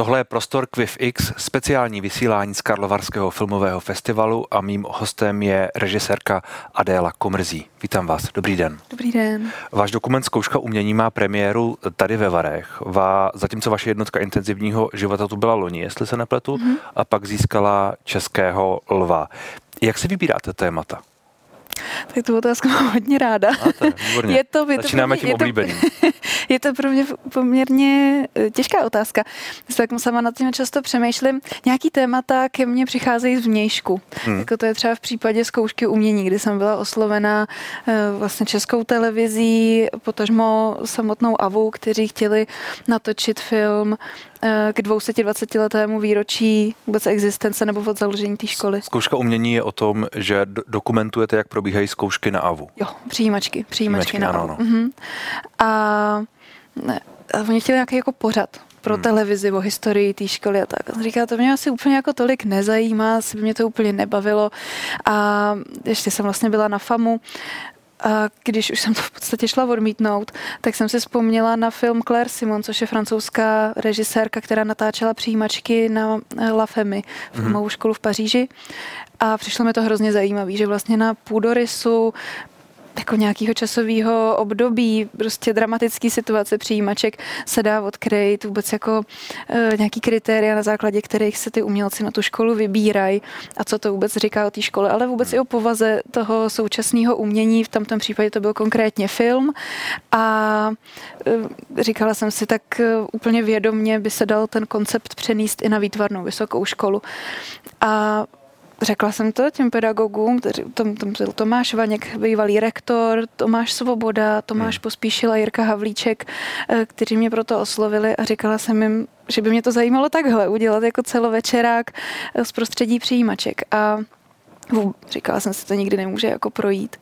Tohle je prostor Quiff X, speciální vysílání z Karlovarského filmového festivalu a mým hostem je režisérka Adéla Komrzí. Vítám vás, dobrý den. Dobrý den. Váš dokument Zkouška umění má premiéru tady ve Varech. Va, zatímco vaše jednotka intenzivního života tu byla loni, jestli se nepletu, mm-hmm. a pak získala Českého lva. Jak si vybíráte témata? Tak tu otázku mám hodně ráda. Máte, je to, je to Začínáme tím oblíbeným. Je to pro mě poměrně eh, těžká otázka. Tak sama nad tím často přemýšlím. Nějaký témata ke mně přicházejí z vnějšku. Hmm. Jako to je třeba v případě zkoušky umění, kdy jsem byla oslovena eh, vlastně českou televizí, potažmo samotnou AVU, kteří chtěli natočit film eh, k 220 letému výročí vůbec existence nebo od založení té školy. Zkouška umění je o tom, že dokumentujete, jak probíhají zkoušky na AVU. Jo, přijímačky, přijímačky, přijímačky na ano, AVU. Ano. Uh-huh. A ne, oni chtěli nějaký jako pořad pro hmm. televizi o historii té školy a tak. On říká, to mě asi úplně jako tolik nezajímá, asi by mě to úplně nebavilo. A ještě jsem vlastně byla na FAMu, a když už jsem to v podstatě šla odmítnout, tak jsem si vzpomněla na film Claire Simon, což je francouzská režisérka, která natáčela přijímačky na La Femme, filmovou hmm. školu v Paříži. A přišlo mi to hrozně zajímavé, že vlastně na půdorysu jako nějakého časového období, prostě dramatický situace přijímaček se dá odkryt, vůbec jako e, nějaký kritéria, na základě kterých se ty umělci na tu školu vybírají a co to vůbec říká o té škole, ale vůbec i o povaze toho současného umění, v tomto případě to byl konkrétně film a e, říkala jsem si tak e, úplně vědomně by se dal ten koncept přenést i na výtvarnou vysokou školu. A Řekla jsem to těm pedagogům, tom, tom byl Tomáš Vaněk, bývalý rektor, Tomáš Svoboda, Tomáš hmm. Pospíšila, Jirka Havlíček, eh, kteří mě proto oslovili a říkala jsem jim, že by mě to zajímalo takhle, udělat jako celovečerák eh, z prostředí přijímaček. A Říkala jsem si, to nikdy nemůže jako projít.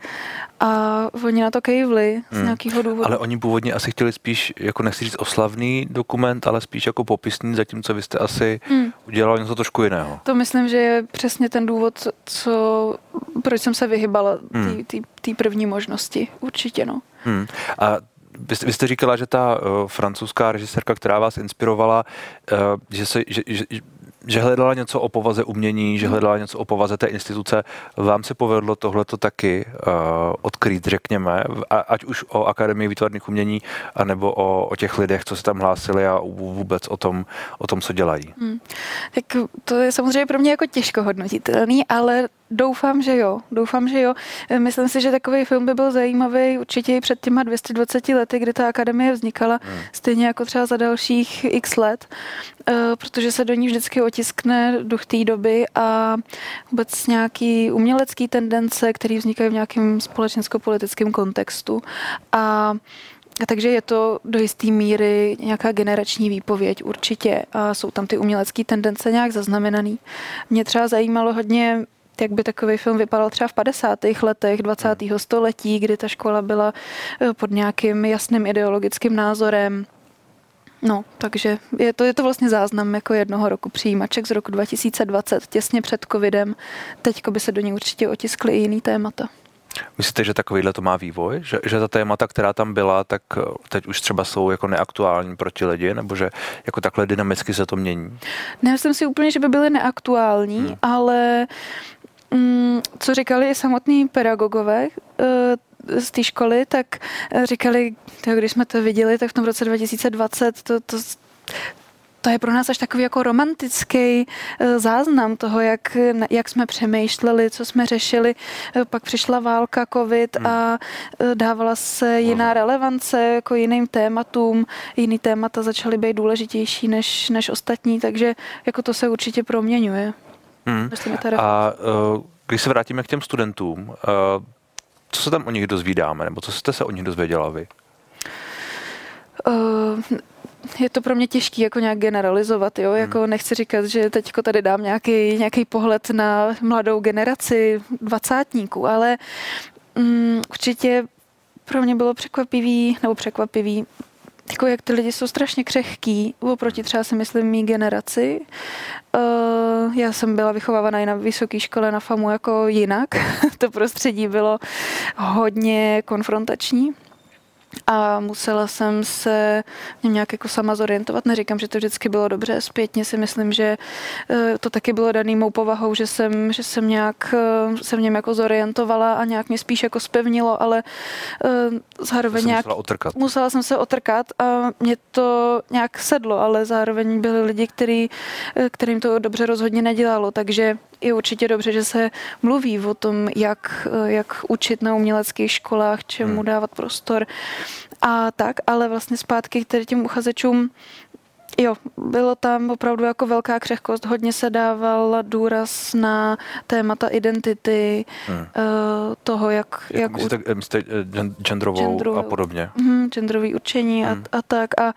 A oni na to kejvli z hmm. nějakého důvodu. Ale oni původně asi chtěli spíš, jako nechci říct oslavný dokument, ale spíš jako popisný, zatímco vy jste asi hmm. udělali něco trošku jiného. To myslím, že je přesně ten důvod, co, proč jsem se vyhybala hmm. té první možnosti. Určitě, no. Hmm. A vy, vy jste říkala, že ta uh, francouzská režisérka, která vás inspirovala, uh, že, se, že, že, že hledala něco o povaze umění, že hmm. hledala něco o povaze té instituce. Vám se povedlo tohleto taky uh, odkrýt, řekněme, a, ať už o Akademii výtvarných umění, anebo o, o těch lidech, co se tam hlásili a vůbec o tom, o tom co dělají. Hmm. Tak to je samozřejmě pro mě jako těžko hodnotitelný, ale Doufám, že jo. Doufám, že jo. Myslím si, že takový film by byl zajímavý určitě i před těma 220 lety, kdy ta akademie vznikala, hmm. stejně jako třeba za dalších x let, eh, protože se do ní vždycky otiskne duch té doby a vůbec nějaký umělecký tendence, které vznikají v nějakém společensko-politickém kontextu. A takže je to do jisté míry nějaká generační výpověď určitě a jsou tam ty umělecké tendence nějak zaznamenaný. Mě třeba zajímalo hodně jak by takový film vypadal třeba v 50. letech 20. Hmm. století, kdy ta škola byla eh, pod nějakým jasným ideologickým názorem. No, takže je to, je to vlastně záznam jako jednoho roku přijímaček z roku 2020, těsně před covidem. Teď by se do ní určitě otiskly i jiný témata. Myslíte, že takovýhle to má vývoj? Že, že ta témata, která tam byla, tak eh, teď už třeba jsou jako neaktuální proti lidi, nebo že jako takhle dynamicky se to mění? Nemyslím si úplně, že by byly neaktuální, hmm. ale co říkali i samotní pedagogové eh, z té školy, tak eh, říkali, když jsme to viděli, tak v tom roce 2020 to, to, to je pro nás až takový jako romantický eh, záznam toho, jak, jak jsme přemýšleli, co jsme řešili. Pak přišla válka, covid hmm. a dávala se jiná relevance jako jiným tématům. Jiný témata začaly být důležitější než, než ostatní, takže jako to se určitě proměňuje. Hmm. A uh, když se vrátíme k těm studentům, uh, co se tam o nich dozvídáme, nebo co jste se o nich dozvěděla vy? Uh, je to pro mě těžké jako nějak generalizovat, jo? Hmm. Jako nechci říkat, že teď tady dám nějaký, nějaký pohled na mladou generaci dvacátníků, ale um, určitě pro mě bylo překvapivý, nebo překvapivý, jako jak ty lidi jsou strašně křehký, oproti třeba si myslím mý generaci. Uh, já jsem byla vychovávaná i na vysoké škole na FAMu jako jinak. to prostředí bylo hodně konfrontační. A musela jsem se nějak jako sama zorientovat. Neříkám, že to vždycky bylo dobře, zpětně si myslím, že eh, to taky bylo daný mou povahou, že jsem, že jsem nějak eh, se v něm jako zorientovala a nějak mě spíš jako spevnilo, ale eh, zároveň nějak... Musela, otrkat. musela jsem se otrkat a mě to nějak sedlo, ale zároveň byli lidi, který, kterým to dobře rozhodně nedělalo, takže je určitě dobře, že se mluví o tom, jak, jak učit na uměleckých školách, čemu hmm. dávat prostor a tak, ale vlastně zpátky k těm uchazečům Jo, bylo tam opravdu jako velká křehkost. Hodně se dával důraz na témata identity, hmm. uh, toho, jak... Jak, jak myslíte, u... myslíte eh, genderovou Genderu, a podobně? Mm, genderový učení hmm. a, a tak. A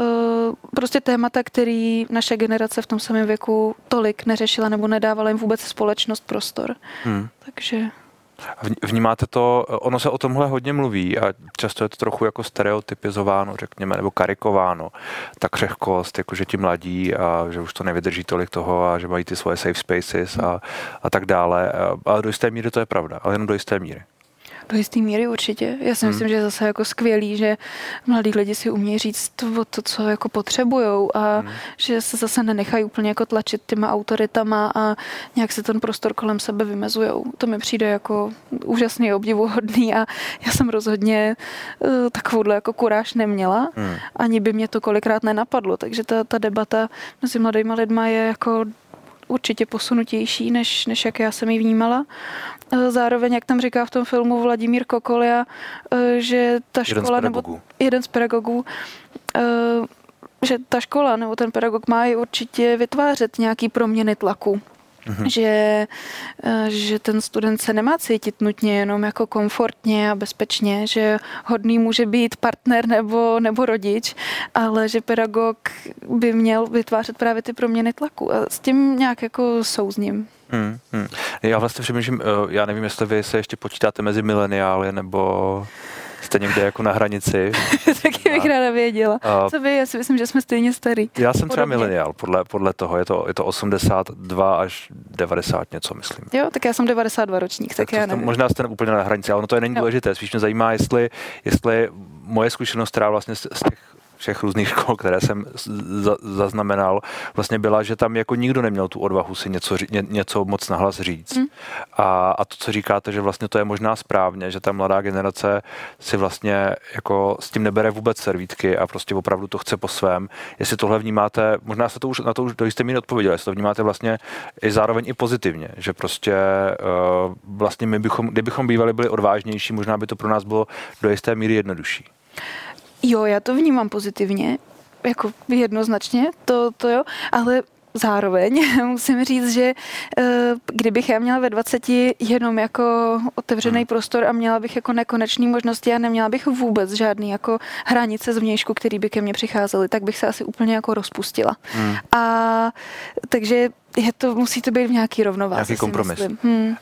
uh, prostě témata, který naše generace v tom samém věku tolik neřešila nebo nedávala jim vůbec společnost prostor. Hmm. Takže... Vnímáte to, ono se o tomhle hodně mluví a často je to trochu jako stereotypizováno, řekněme, nebo karikováno. Ta křehkost, jako že ti mladí a že už to nevydrží tolik toho a že mají ty svoje safe spaces a, a tak dále. A do jisté míry to je pravda, ale jenom do jisté míry. Do jisté míry určitě. Já si hmm. myslím, že je zase jako skvělý, že mladí lidi si umějí říct to, to co jako potřebujou a hmm. že se zase nenechají úplně jako tlačit těma autoritama a nějak se ten prostor kolem sebe vymezujou. To mi přijde jako úžasně obdivuhodný a já jsem rozhodně uh, takovouhle jako kuráž neměla. Hmm. Ani by mě to kolikrát nenapadlo, takže ta, ta debata mezi mladými lidma je jako určitě posunutější, než, než jak já jsem ji vnímala. Zároveň, jak tam říká v tom filmu Vladimír Kokolia, eh, že ta škola, jeden nebo jeden z pedagogů, eh, že ta škola nebo ten pedagog má i určitě vytvářet nějaký proměny tlaku mm-hmm. že, eh, že ten student se nemá cítit nutně jenom jako komfortně a bezpečně, že hodný může být partner nebo, nebo rodič, ale že pedagog by měl vytvářet právě ty proměny tlaku a s tím nějak jako souzním. Hmm, hmm. Já vlastně přemýšlím, eh, já nevím, jestli vy se ještě počítáte mezi mileniály nebo jste někde jako na hranici. Taky bych ráda věděla. A, Co vy? Já si myslím, že jsme stejně starý. Já jsem třeba mileniál, podle, podle toho. Je to, je to 82 až 90 něco, myslím. Jo, tak já jsem 92 ročník, tak, tak já nevím. Možná jste úplně na hranici, ale ono to je není jo. důležité. Spíš mě zajímá, jestli, jestli moje zkušenost, která vlastně z těch všech různých škol, které jsem za, zaznamenal, vlastně byla, že tam jako nikdo neměl tu odvahu si něco, ně, něco moc nahlas říct. Mm. A, a to, co říkáte, že vlastně to je možná správně, že ta mladá generace si vlastně jako s tím nebere vůbec servítky a prostě opravdu to chce po svém. Jestli tohle vnímáte, možná se to už na to už do jisté míry odpověděli, jestli to vnímáte vlastně i zároveň i pozitivně, že prostě uh, vlastně my bychom, kdybychom bývali byli odvážnější, možná by to pro nás bylo do jisté míry jednodušší. Jo, já to vnímám pozitivně, jako jednoznačně, to, to jo, ale zároveň musím říct, že eh, kdybych já měla ve 20 jenom jako otevřený hmm. prostor a měla bych jako nekonečný možnosti a neměla bych vůbec žádný jako hranice zvnějšku, který by ke mně přicházely, tak bych se asi úplně jako rozpustila. Hmm. A takže je to, musí to být v nějaký rovnováze. Nějaký kompromis. Hmm. Uh,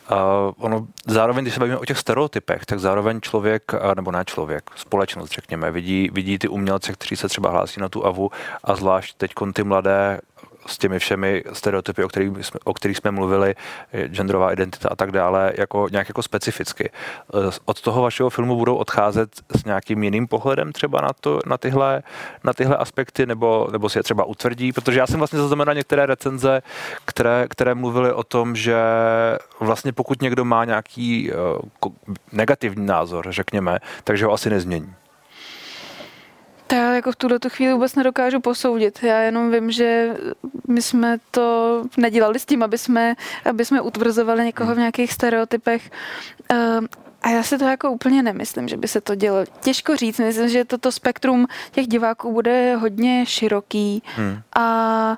ono, zároveň, když se bavíme o těch stereotypech, tak zároveň člověk, nebo ne člověk, společnost, řekněme, vidí, vidí ty umělce, kteří se třeba hlásí na tu AVU a zvlášť teď ty mladé s těmi všemi stereotypy, o kterých, jsme, o kterých jsme mluvili, genderová identita a tak dále, jako nějak jako specificky. Eh, od toho vašeho filmu budou odcházet s nějakým jiným pohledem třeba na, to, na, tyhle, na tyhle aspekty, nebo, nebo si je třeba utvrdí, protože já jsem vlastně zaznamenal některé recenze, které, které mluvily o tom, že vlastně pokud někdo má nějaký uh, negativní názor, řekněme, takže ho asi nezmění. To já jako v tuhle chvíli vůbec nedokážu posoudit. Já jenom vím, že my jsme to nedělali s tím, aby jsme, aby jsme utvrzovali někoho v nějakých stereotypech. Ehm, a já si to jako úplně nemyslím, že by se to dělo. Těžko říct, myslím, že toto spektrum těch diváků bude hodně široký hmm. a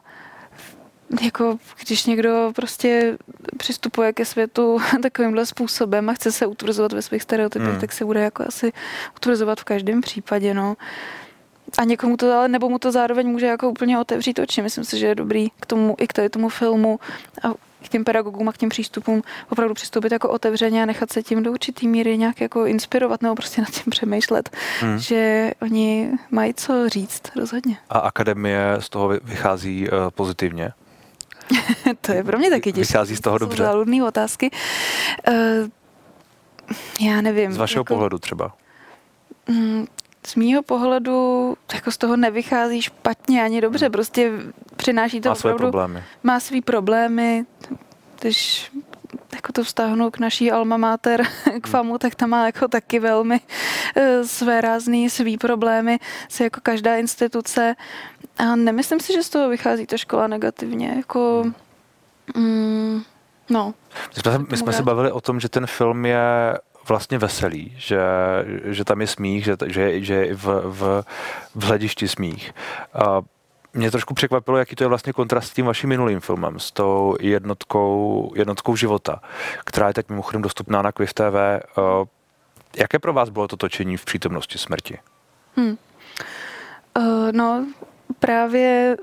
jako když někdo prostě přistupuje ke světu takovýmhle způsobem a chce se utvrzovat ve svých stereotypech, hmm. tak se bude jako asi utvrzovat v každém případě, no. A někomu to ale, nebo mu to zároveň může jako úplně otevřít oči. Myslím si, že je dobrý k tomu, i k tady tomu filmu a k těm pedagogům a k těm přístupům opravdu přistoupit jako otevřeně a nechat se tím do určitý míry nějak jako inspirovat nebo prostě nad tím přemýšlet, hmm. že oni mají co říct rozhodně. A akademie z toho vychází uh, pozitivně? to je pro mě taky těžké. Vychází z toho dobře. Záludné otázky. Uh, já nevím. Z vašeho jako, pohledu třeba. Z mýho pohledu jako z toho nevychází špatně ani dobře, hmm. prostě přináší to má opravdu, své problémy. má svý problémy, když jako to vztáhnu k naší alma mater, k hmm. FAMu, tak tam má jako taky velmi uh, své rázný svý problémy, se jako každá instituce. A nemyslím si, že z toho vychází ta škola negativně. Jako, mm, no. My jsme, my jsme se bavili o tom, že ten film je vlastně veselý, že, že tam je smích, že, že, že je v, v, v hledišti smích. A mě trošku překvapilo, jaký to je vlastně kontrast s tím vaším minulým filmem, s tou jednotkou, jednotkou života, která je teď mimochodem dostupná na Quiv TV. Jaké pro vás bylo to točení v přítomnosti smrti? Hmm. Uh, no, právě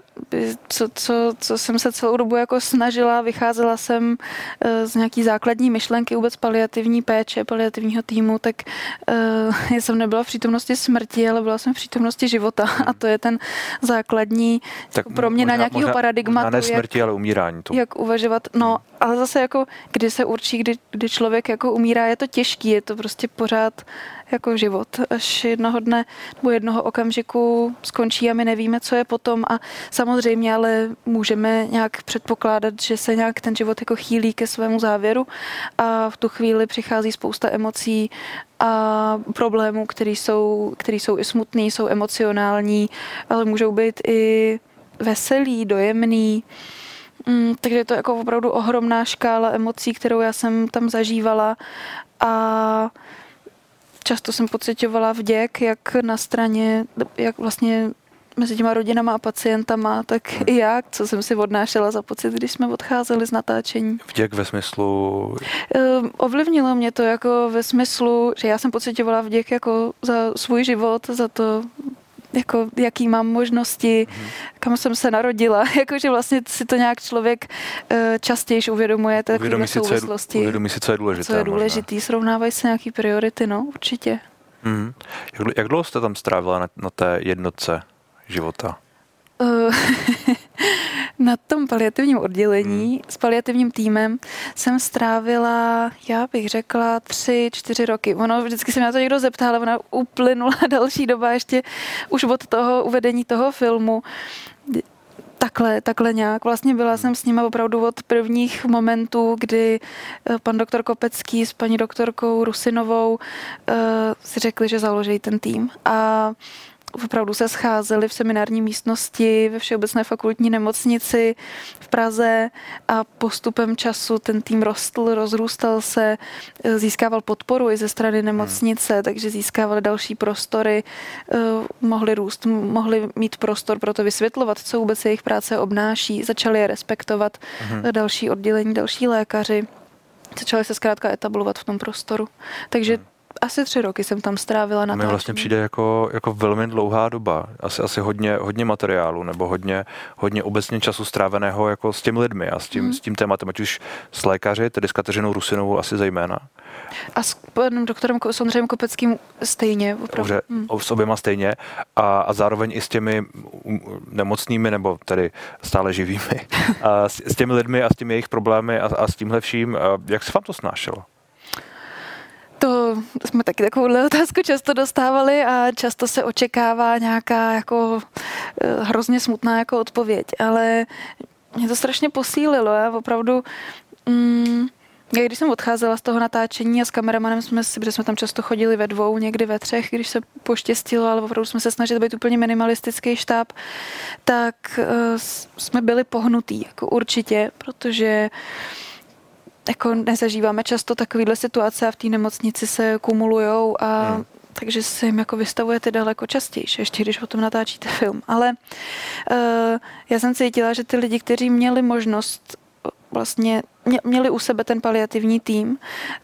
co, co, co jsem se celou dobu jako snažila, vycházela jsem eh, z nějaký základní myšlenky vůbec paliativní péče, paliativního týmu, tak uh, já jsem nebyla v přítomnosti smrti, ale byla jsem v přítomnosti života a to je ten základní tak pro mě možná, na nějakého paradigmatu. ne smrti, jak, ale umírání. To. Jak uvažovat, no ale zase jako, kdy se určí, kdy, kdy člověk jako umírá, je to těžký, je to prostě pořád jako život, až jednoho dne nebo jednoho okamžiku skončí a my nevíme, co je potom. A samozřejmě ale můžeme nějak předpokládat, že se nějak ten život jako chýlí ke svému závěru. A v tu chvíli přichází spousta emocí a problémů, které jsou, který jsou i smutný, jsou emocionální, ale můžou být i veselý, dojemný. Mm, takže je to jako opravdu ohromná škála emocí, kterou já jsem tam zažívala. A často jsem pocitovala vděk, jak na straně, jak vlastně mezi těma rodinama a pacientama, tak hmm. i já, co jsem si odnášela za pocit, když jsme odcházeli z natáčení. Vděk ve smyslu? Uh, ovlivnilo mě to jako ve smyslu, že já jsem pocitovala vděk jako za svůj život, za to, jako jaký mám možnosti, hmm. kam jsem se narodila, jakože vlastně si to nějak člověk uh, častěji uvědomuje, takové souvislosti. Uvědomí si, co je důležité. Co je důležitý, možná. srovnávají se nějaký priority, no, určitě. Hmm. Jak, jak dlouho jste tam strávila na, na té jednotce života? Uh, na tom paliativním oddělení hmm. s paliativním týmem jsem strávila, já bych řekla, tři, čtyři roky. Ono vždycky se mě na to někdo zeptá, ale ona uplynula další doba ještě už od toho uvedení toho filmu. Takhle, takhle nějak. Vlastně byla jsem s nima opravdu od prvních momentů, kdy eh, pan doktor Kopecký s paní doktorkou Rusinovou uh, si řekli, že založí ten tým. A opravdu se scházeli v seminární místnosti ve Všeobecné fakultní nemocnici v Praze a postupem času ten tým rostl, rozrůstal se, získával podporu i ze strany nemocnice, hmm. takže získávali další prostory, eh, mohli růst, mohli mít prostor pro to vysvětlovat, co vůbec jejich práce obnáší, začali je respektovat hmm. další oddělení, další lékaři začali se zkrátka etablovat v tom prostoru. Takže hmm asi tři roky jsem tam strávila na to. Mi vlastně přijde jako, jako velmi dlouhá doba. Asi, asi hodně, hodně materiálu nebo hodně, hodně obecně času stráveného jako s těmi lidmi a s tím, mm. s tím tématem, ať už s lékaři, tedy s Kateřinou Rusinovou asi zejména. A s panem doktorem Sondřejem Kopeckým stejně. Opravdu. Dobře, mm. s oběma stejně. A, a zároveň i s těmi nemocnými, nebo tedy stále živými, a s, s těmi lidmi a s těmi jejich problémy a, a s tímhle vším. Jak se vám to snášelo? Jsme taky takovouhle otázku často dostávali a často se očekává nějaká jako eh, hrozně smutná jako odpověď, ale mě to strašně posílilo. Já opravdu mm, já když jsem odcházela z toho natáčení a s kameramanem jsme si, protože jsme tam často chodili ve dvou, někdy ve třech, když se poštěstilo, ale opravdu jsme se snažili být úplně minimalistický štáb, tak uh, jsme byli pohnutí, jako určitě, protože uh, jako nezažíváme často takovéhle situace a v té nemocnici se kumulujou a hmm. takže se jim jako vystavujete daleko častěji, ještě když o tom natáčíte film. Ale uh, já jsem cítila, že ty lidi, kteří měli možnost vlastně měli u sebe ten paliativní tým,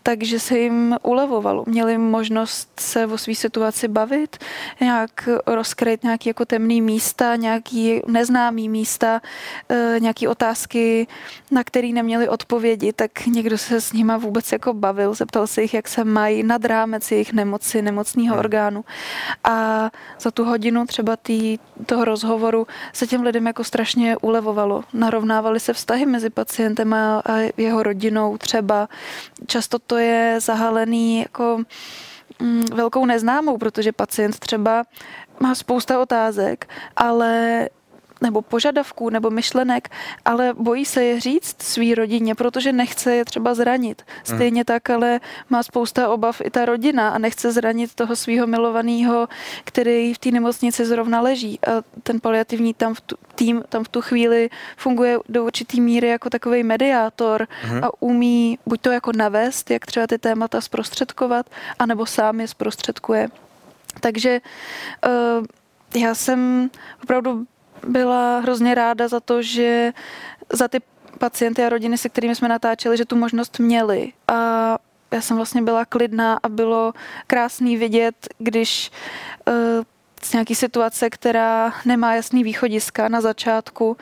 takže se jim ulevovalo. Měli možnost se o své situaci bavit, nějak rozkryt nějaké jako temné místa, nějaký neznámý místa, e, nějaké otázky, na které neměli odpovědi, tak někdo se s nima vůbec jako bavil, zeptal se jich, jak se mají nad rámec jejich nemoci, nemocného hmm. orgánu. A za tu hodinu třeba tý, toho rozhovoru se těm lidem jako strašně ulevovalo. Narovnávali se vztahy mezi pacientem a jeho rodinou třeba. Často to je zahalený jako mm, velkou neznámou, protože pacient třeba má spousta otázek, ale nebo požadavků nebo myšlenek, ale bojí se je říct svý rodině, protože nechce je třeba zranit. Hmm. Stejně tak, ale má spousta obav i ta rodina a nechce zranit toho svého milovaného, který v té nemocnici zrovna leží. A ten paliativní tam v tu, tým tam v tu chvíli funguje do určitý míry jako takový mediátor hmm. a umí buď to jako navést, jak třeba ty témata zprostředkovat, anebo sám je zprostředkuje. Takže uh, já jsem opravdu byla hrozně ráda za to, že za ty pacienty a rodiny, se kterými jsme natáčeli, že tu možnost měli. A já jsem vlastně byla klidná a bylo krásný vidět, když uh, z nějaký situace, která nemá jasný východiska na začátku,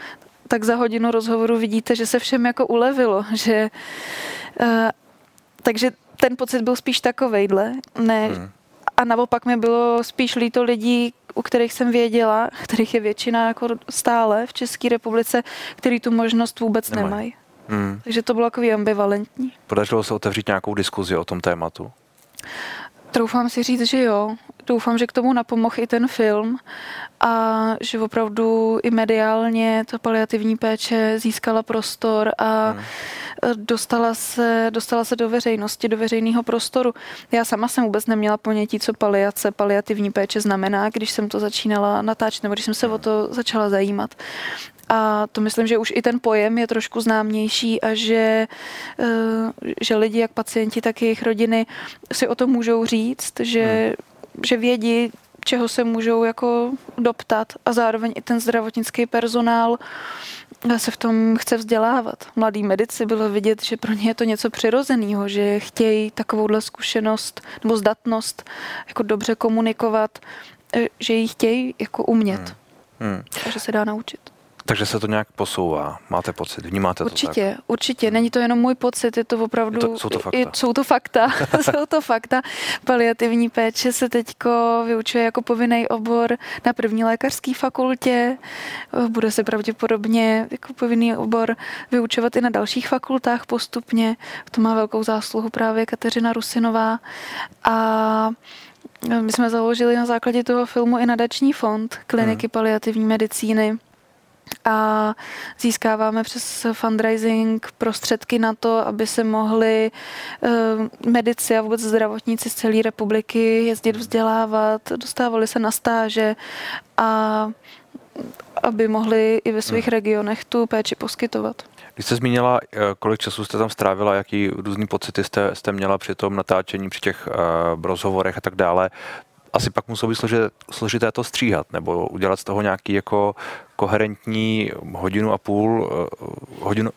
tak za hodinu rozhovoru vidíte, že se všem jako ulevilo, že uh, takže ten pocit byl spíš takovejhle, ne, hmm. a naopak mi bylo spíš líto lidí, u kterých jsem věděla, kterých je většina jako stále v České republice, který tu možnost vůbec nemají. nemají. Hmm. Takže to bylo takový ambivalentní. Podařilo se otevřít nějakou diskuzi o tom tématu? Troufám si říct, že jo. Doufám, že k tomu napomohl i ten film a že opravdu i mediálně ta paliativní péče získala prostor a hmm. dostala, se, dostala se do veřejnosti, do veřejného prostoru. Já sama jsem vůbec neměla ponětí, co paliace, paliativní péče znamená, když jsem to začínala natáčet, nebo když jsem se o to začala zajímat. A to myslím, že už i ten pojem je trošku známější a že, eh, že lidi, jak pacienti, tak jejich rodiny si o tom můžou říct, že, hmm. Že vědí, čeho se můžou jako doptat a zároveň i ten zdravotnický personál se v tom chce vzdělávat. Mladí medici bylo vidět, že pro ně je to něco přirozeného, že chtějí takovouhle zkušenost nebo zdatnost jako dobře komunikovat, že ji chtějí jako umět. Hmm. Hmm. A že se dá naučit. Takže se to nějak posouvá, máte pocit, vnímáte určitě, to tak? Určitě, není to jenom můj pocit, je to opravdu, je to, jsou to fakta. Je, jsou to fakta, jsou to fakta. Paliativní péče se teďko vyučuje jako povinný obor na první lékařské fakultě, bude se pravděpodobně jako povinný obor vyučovat i na dalších fakultách postupně, to má velkou zásluhu právě Kateřina Rusinová a my jsme založili na základě toho filmu i nadační fond kliniky hmm. paliativní medicíny a získáváme přes fundraising prostředky na to, aby se mohli uh, medici a vůbec zdravotníci z celé republiky jezdit vzdělávat, dostávali se na stáže a aby mohli i ve svých hmm. regionech tu péči poskytovat. Když jste zmínila, eh, kolik času jste tam strávila, jaký různý pocity jste, jste měla při tom natáčení, při těch uh, rozhovorech a tak dále, asi pak muselo být složité, složité to stříhat, nebo udělat z toho nějaký jako koherentní hodinu a půl, uh, hodinu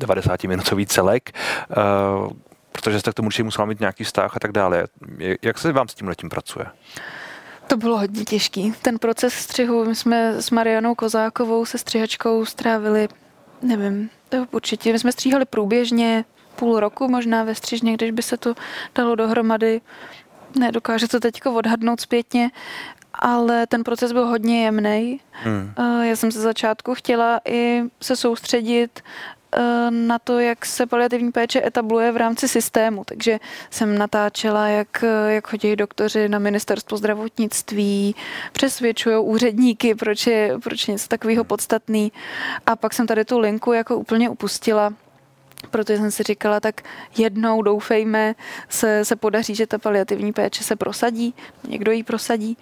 90-minutový celek, uh, protože jste k tomu určitě musela mít nějaký vztah a tak dále. Jak se vám s tím letím pracuje? To bylo hodně těžký. Ten proces střihu, my jsme s Marianou Kozákovou, se střihačkou strávili, nevím, určitě, my jsme stříhali průběžně půl roku možná ve střižně, když by se to dalo dohromady nedokážu to teď odhadnout zpětně, ale ten proces byl hodně jemný. Hmm. Eh, já jsem se začátku chtěla i se soustředit eh, na to, jak se paliativní péče etabluje v rámci systému. Takže jsem natáčela, jak, jak chodí doktoři na ministerstvo zdravotnictví, přesvědčují úředníky, proč je, proč je něco takového podstatný. A pak jsem tady tu linku jako úplně upustila protože jsem si říkala, tak jednou doufejme, se, se podaří, že ta paliativní péče se prosadí, někdo ji prosadí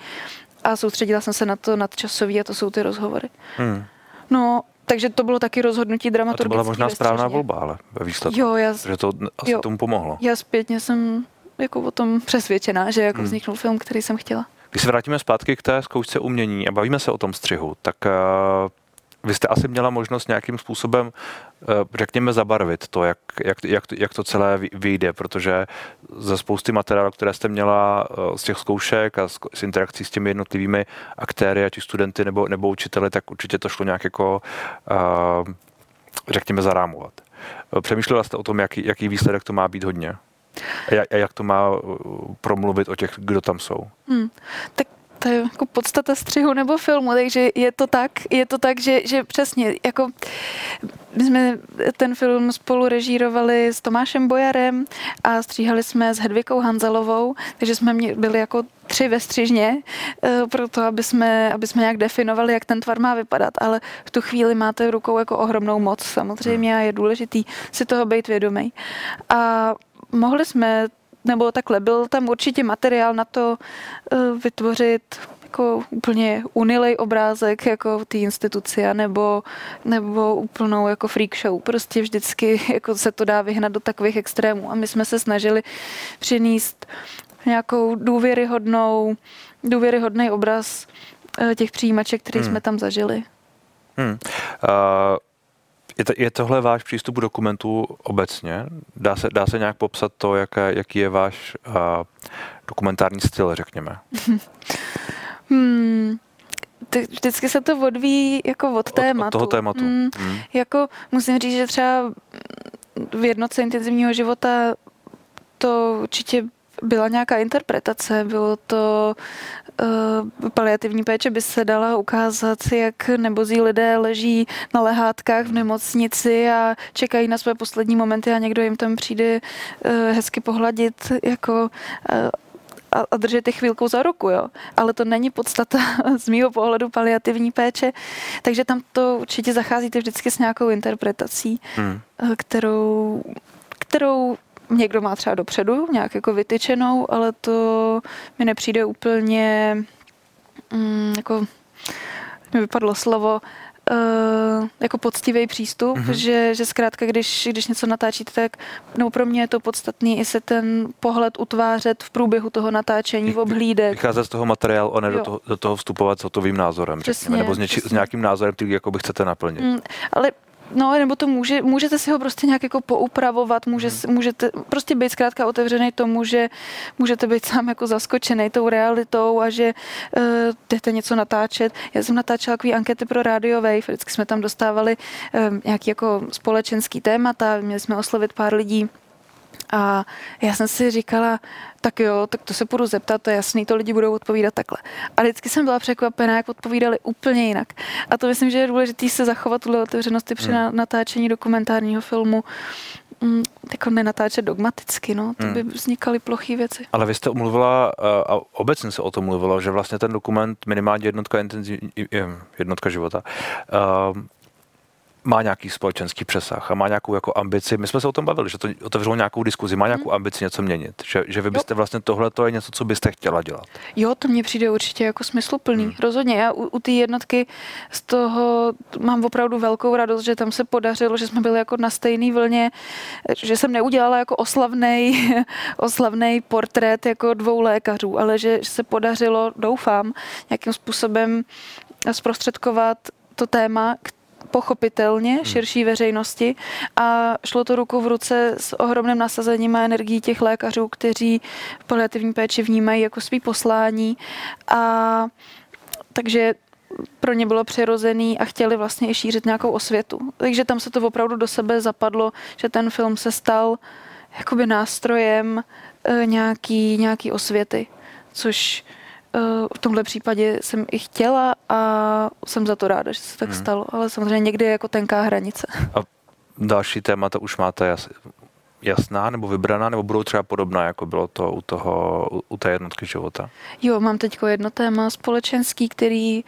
a soustředila jsem se na to nadčasový a to jsou ty rozhovory. Hmm. No, takže to bylo taky rozhodnutí dramaturgické. To byla možná správná volba, ale ve výsledku. Jo, já, že to asi jo, tomu pomohlo. Já zpětně jsem jako o tom přesvědčená, že jako hmm. vzniknul film, který jsem chtěla. Když se vrátíme zpátky k té zkoušce umění a bavíme se o tom střihu, tak uh, vy jste asi měla možnost nějakým způsobem, eh, řekněme, zabarvit to, jak, jak, jak, jak to celé vyjde, protože za spousty materiálů, které jste měla eh, z těch zkoušek a z interakcí s těmi jednotlivými aktéry, ať studenty nebo, nebo učiteli, tak určitě to šlo nějak jako, eh, řekněme, zarámovat. Přemýšlela jste o tom, jaký, jaký výsledek to má být hodně? A jak to má promluvit o těch, kdo tam jsou? Hmm. Tak to je jako podstata střihu nebo filmu, takže je to tak, je to tak, že, že přesně, jako my jsme ten film spolu režírovali s Tomášem Bojarem a stříhali jsme s Hedvikou Hanzelovou, takže jsme byli jako tři ve střižně, eh, pro to, aby jsme, aby jsme nějak definovali, jak ten tvar má vypadat, ale v tu chvíli máte v rukou jako ohromnou moc samozřejmě a je důležitý si toho být vědomý. A mohli jsme nebo takhle, byl tam určitě materiál na to uh, vytvořit jako úplně unilej obrázek jako té instituce, nebo, nebo úplnou jako freak show. Prostě vždycky jako se to dá vyhnat do takových extrémů. A my jsme se snažili přinést nějakou důvěryhodnou, důvěryhodný obraz uh, těch přijímaček, který hmm. jsme tam zažili. Hmm. Uh... Je, to, je tohle váš přístup k dokumentu obecně? Dá se, dá se nějak popsat to, jaké, jaký je váš uh, dokumentární styl, řekněme? hmm, vždycky se to odvíjí jako od tématu. Od, od toho tématu. Hmm, hmm. Jako musím říct, že třeba v jednotce intenzivního života to určitě byla nějaká interpretace, bylo to uh, paliativní péče by se dala ukázat, jak nebozí lidé leží na lehátkách v nemocnici a čekají na své poslední momenty a někdo jim tam přijde uh, hezky pohladit jako uh, a, a držet je chvilkou za ruku, jo. Ale to není podstata z mýho pohledu paliativní péče, takže tam to určitě zacházíte vždycky s nějakou interpretací, hmm. kterou, kterou někdo má třeba dopředu nějak jako vytyčenou, ale to mi nepřijde úplně mm, jako mi vypadlo slovo, Uh, jako poctivý přístup, mm-hmm. že, že zkrátka, když, když něco natáčíte, tak no pro mě je to podstatný i se ten pohled utvářet v průběhu toho natáčení, v obhlídek. Vycházet z toho materiálu a ne do toho, do toho vstupovat s hotovým názorem, přesně, řekněme, nebo s, něči, s nějakým názorem, který jako by chcete naplnit. Mm, ale No, nebo to může, můžete si ho prostě nějak jako poupravovat, může, hmm. můžete prostě být zkrátka otevřený tomu, že můžete být sám jako zaskočený tou realitou a že uh, jdete něco natáčet. Já jsem natáčela takový ankety pro Radio Wave, vždycky jsme tam dostávali um, nějaký jako společenský témata, měli jsme oslovit pár lidí, a já jsem si říkala, tak jo, tak to se půjdu zeptat, to je jasný, to lidi budou odpovídat takhle. A vždycky jsem byla překvapená, jak odpovídali úplně jinak. A to myslím, že je důležité se zachovat tuhle otevřenosti při hmm. natáčení dokumentárního filmu, mm, jako nenatáčet dogmaticky, no, to by hmm. vznikaly ploché věci. Ale vy jste mluvila, eh, a obecně se o tom mluvilo, že vlastně ten dokument minimálně jednotka, intenziv, jednotka života, uh, má nějaký společenský přesah a má nějakou jako ambici. My jsme se o tom bavili, že to otevřelo nějakou diskuzi, má nějakou mhm. ambici něco měnit, že, že vy byste jo. vlastně tohle to je něco, co byste chtěla dělat. Jo, to mně přijde určitě jako smysluplný. Hmm. Rozhodně. Já u, u té jednotky z toho mám opravdu velkou radost, že tam se podařilo, že jsme byli jako na stejné vlně, že jsem neudělala jako oslavný, oslavný portrét jako dvou lékařů, ale že se podařilo, doufám, nějakým způsobem zprostředkovat to téma, pochopitelně hmm. širší veřejnosti a šlo to ruku v ruce s ohromným nasazením a energií těch lékařů, kteří paliativní péči vnímají jako svý poslání a takže pro ně bylo přirozený a chtěli vlastně i šířit nějakou osvětu. Takže tam se to opravdu do sebe zapadlo, že ten film se stal jakoby nástrojem e, nějaký, nějaký osvěty, což v tomhle případě jsem i chtěla a jsem za to ráda, že se tak hmm. stalo, ale samozřejmě někdy je jako tenká hranice. A další témata už máte jas, jasná nebo vybraná, nebo budou třeba podobná, jako bylo to u, toho, u, u té jednotky života? Jo, mám teď jedno téma společenský, který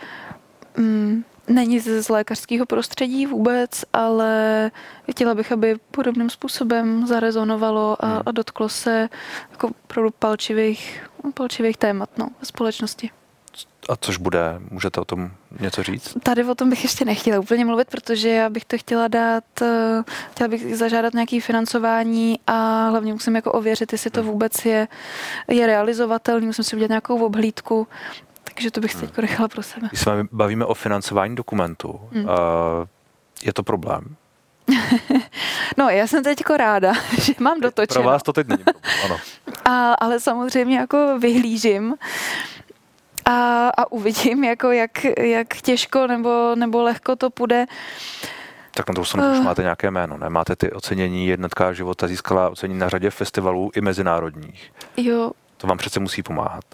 mm, není z lékařského prostředí vůbec, ale chtěla bych, aby podobným způsobem zarezonovalo a, hmm. a dotklo se jako opravdu palčivých, palčivých témat no, ve společnosti. A což bude? Můžete o tom něco říct? Tady o tom bych ještě nechtěla úplně mluvit, protože já bych to chtěla dát, eh, chtěla bych zažádat nějaké financování a hlavně musím jako ověřit, jestli to hmm. vůbec je, je realizovatelný, musím si udělat nějakou obhlídku takže to bych se teď nechala pro sebe. Když se bavíme o financování dokumentů, hmm. uh, je to problém? no, já jsem teď ráda, že mám dotočeno. Pro vás to teď není problém, ano. A, ale samozřejmě jako vyhlížím a, a uvidím, jako jak, jak těžko nebo, nebo lehko to půjde. Tak na to už máte nějaké jméno, ne? Máte ty ocenění, jednotka života získala ocenění na řadě festivalů i mezinárodních. Jo. To vám přece musí pomáhat.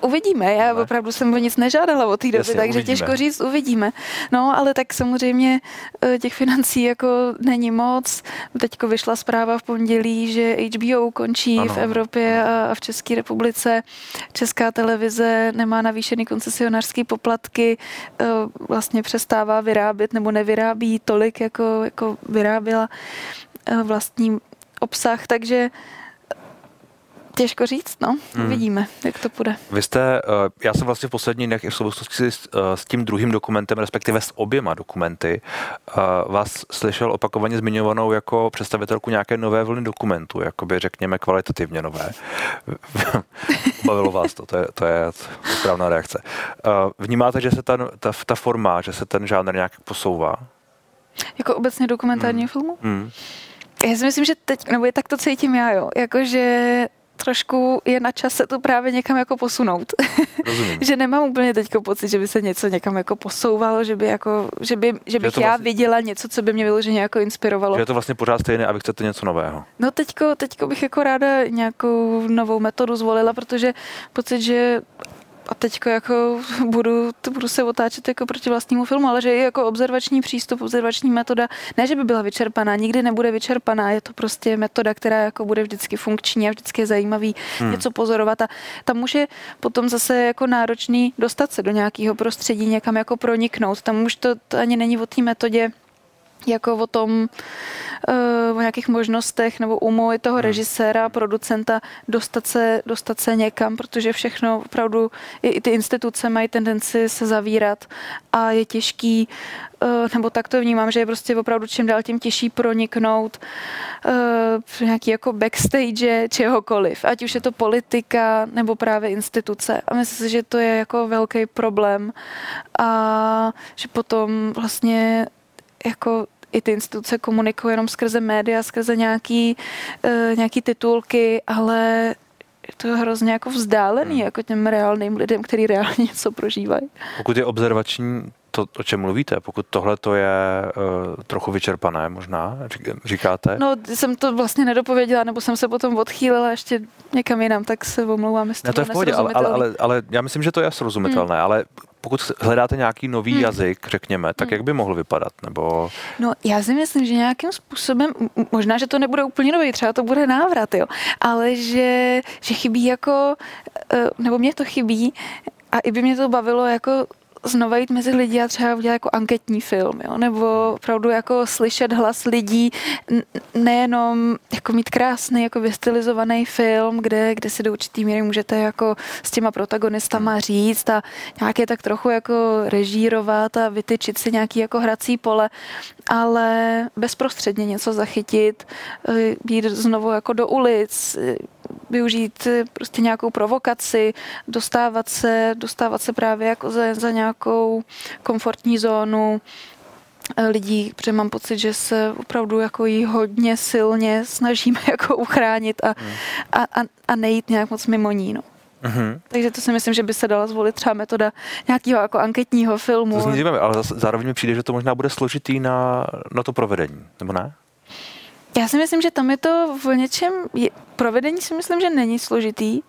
Uvidíme, já ne? opravdu jsem o nic nežádala od té doby, Jasně, takže uvidíme. těžko říct, uvidíme. No, ale tak samozřejmě eh, těch financí jako není moc. Teďko vyšla zpráva v pondělí, že HBO končí ano. v Evropě a v České republice. Česká televize nemá navýšený koncesionářský poplatky, eh, vlastně přestává vyrábět nebo nevyrábí tolik, jako, jako vyráběla eh, vlastní obsah, takže Těžko říct, no. Hmm. Vidíme, jak to půjde. Vy jste, eh, já jsem vlastně v poslední dnech v souvislosti s, eh, s tím druhým dokumentem, respektive s oběma dokumenty, eh, vás slyšel opakovaně zmiňovanou jako představitelku nějaké nové vlny dokumentu, jakoby řekněme kvalitativně nové. Bavilo vás to, to je, to je správná reakce. Vnímáte, že se ta, ta, ta forma, že se ten žánr nějak posouvá? Jako obecně dokumentárního hmm. filmu? Hmm. Já si myslím, že teď, nebo je tak to cítím já, jo. Jakože trošku je na čase to právě někam jako posunout. že nemám úplně teď pocit, že by se něco někam jako posouvalo, že, by jako, že, by, že bych že já vlastně... viděla něco, co by mě vyloženě jako inspirovalo. Že je to vlastně pořád stejné a vy chcete něco nového. No teďko, teďko bych jako ráda nějakou novou metodu zvolila, protože pocit, že a teďko jako budu, to budu se otáčet jako proti vlastnímu filmu, ale že je jako observační přístup, observační metoda, ne, že by byla vyčerpaná, nikdy nebude vyčerpaná, je to prostě metoda, která jako bude vždycky funkční a vždycky je zajímavý hmm. něco pozorovat. A tam už je potom zase jako náročný dostat se do nějakého prostředí, někam jako proniknout, tam už to, to ani není o té metodě, jako o tom, eh, o nějakých možnostech nebo umu i toho hmm. režiséra, producenta dostat se, dostat se někam, protože všechno opravdu, i, i ty instituce mají tendenci se zavírat a je těžký, eh, nebo tak to vnímám, že je prostě opravdu čím dál tím těžší proniknout eh, nějaký jako backstage čehokoliv, ať už je to politika nebo právě instituce. A myslím si, že to je jako velký problém a že potom vlastně jako i ty instituce komunikují jenom skrze média, skrze nějaký, uh, nějaký titulky, ale je to hrozně jako vzdálený hmm. jako těm reálným lidem, kteří reálně něco prožívají. Pokud je observační to, o čem mluvíte, pokud tohle to je uh, trochu vyčerpané možná, říkáte? No, jsem to vlastně nedopověděla, nebo jsem se potom odchýlila ještě někam jinam, tak se omlouvám, jestli ne, to je v pohodě, ale, ale, ale, ale já myslím, že to je srozumitelné, hmm. ale pokud hledáte nějaký nový hmm. jazyk, řekněme, tak hmm. jak by mohl vypadat? Nebo... No, já si myslím, že nějakým způsobem, možná, že to nebude úplně nový, třeba to bude návrat, jo, ale že, že chybí jako, eh, nebo mě to chybí, a i by mě to bavilo jako znova jít mezi lidi a třeba udělat jako anketní film, jo? nebo opravdu jako slyšet hlas lidí, nejenom jako mít krásný, jako vystylizovaný film, kde, kde si do určitý míry můžete jako s těma protagonistama hmm. říct a nějaké tak trochu jako režírovat a vytyčit si nějaký jako hrací pole, ale bezprostředně něco zachytit, eh, jít znovu jako do ulic, využít eh, prostě nějakou provokaci, dostávat se, dostávat se právě jako za, za nějakou komfortní zónu eh, lidí, protože mám pocit, že se opravdu jako jí hodně silně snažíme jako uchránit a, hmm. a, a, a nejít nějak moc mimo ní. No. Mm-hmm. Takže to si myslím, že by se dala zvolit třeba metoda nějakého jako anketního filmu. To zní ale zároveň mi přijde, že to možná bude složitý na, na to provedení, nebo ne? Já si myslím, že tam je to v něčem, je, provedení si myslím, že není složitý.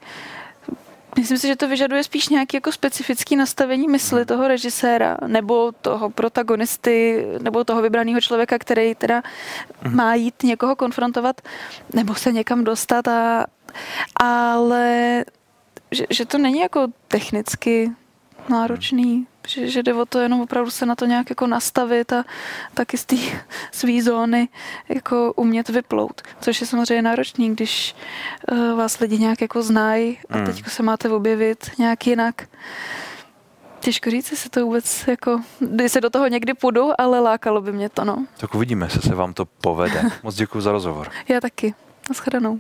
Myslím si, že to vyžaduje spíš nějaký jako specifický nastavení mysli toho režiséra nebo toho protagonisty nebo toho vybraného člověka, který teda mhm. má jít někoho konfrontovat nebo se někam dostat a, ale že, že to není jako technicky náročný že, že jde o to jenom opravdu se na to nějak jako nastavit a taky z té své zóny jako umět vyplout. Což je samozřejmě náročný, když uh, vás lidi nějak jako znají a hmm. teď se máte objevit nějak jinak. Těžko říct, jestli to vůbec jako, když se do toho někdy půjdu, ale lákalo by mě to, no. Tak uvidíme, jestli se vám to povede. Moc děkuji za rozhovor. Já taky. Naschledanou.